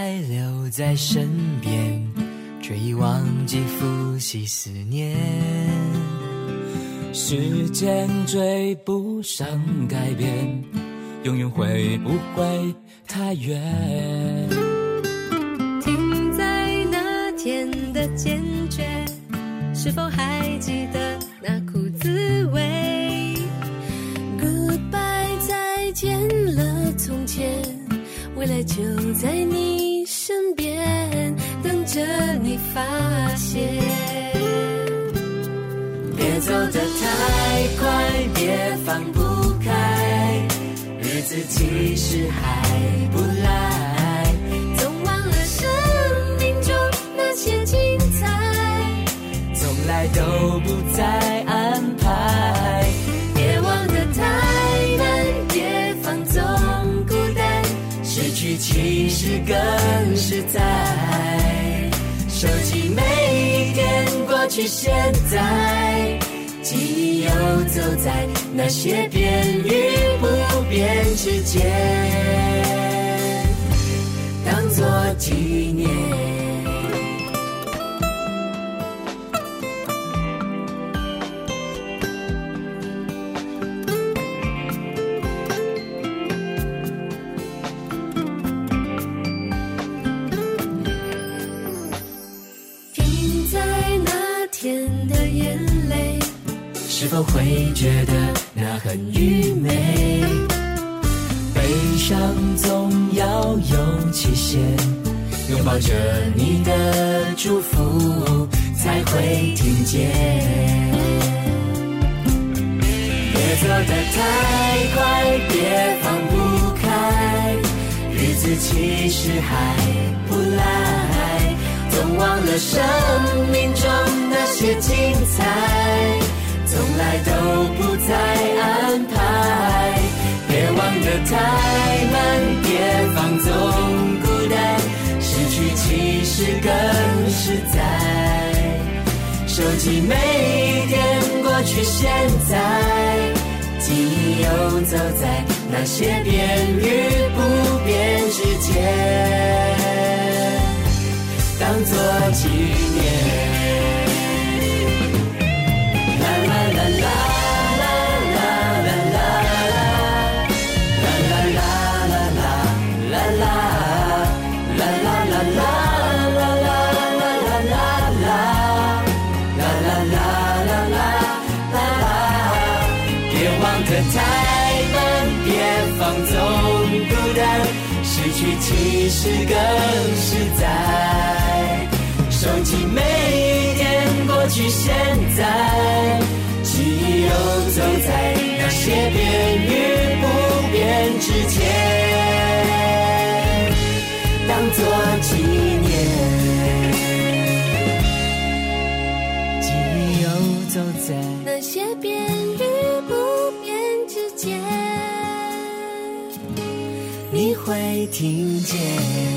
还留在身边，却已忘记复习思念。时间追不上改变，永远会不会太远？停在那天的坚决，是否还记得那苦滋味？Goodbye，再见了从前，未来就在你边，等着你发现。别走得太快，别放不开，日子其实还不赖。总忘了生命中那些精彩，从来都不再安排。去其实更实在。收集每一天，过去、现在，记忆游走在那些变与不变之间，当作纪念。是否会觉得那很愚昧？悲伤总要有期限，拥抱着你的祝福才会听见。别走得太快，别放不开，日子其实还不赖。总忘了生命中那些精彩，从来都不再安排。别忘得太慢，别放纵孤单，失去其实更实在。收集每一天，过去、现在，记忆游走在那些变与不变之间。当作纪念。太慢，别放纵孤单，失去其实更实在。收集每一天，过去、现在，记忆游走在那些变与不变之间，当作纪念。记忆游走在。那些变与见。你会听见。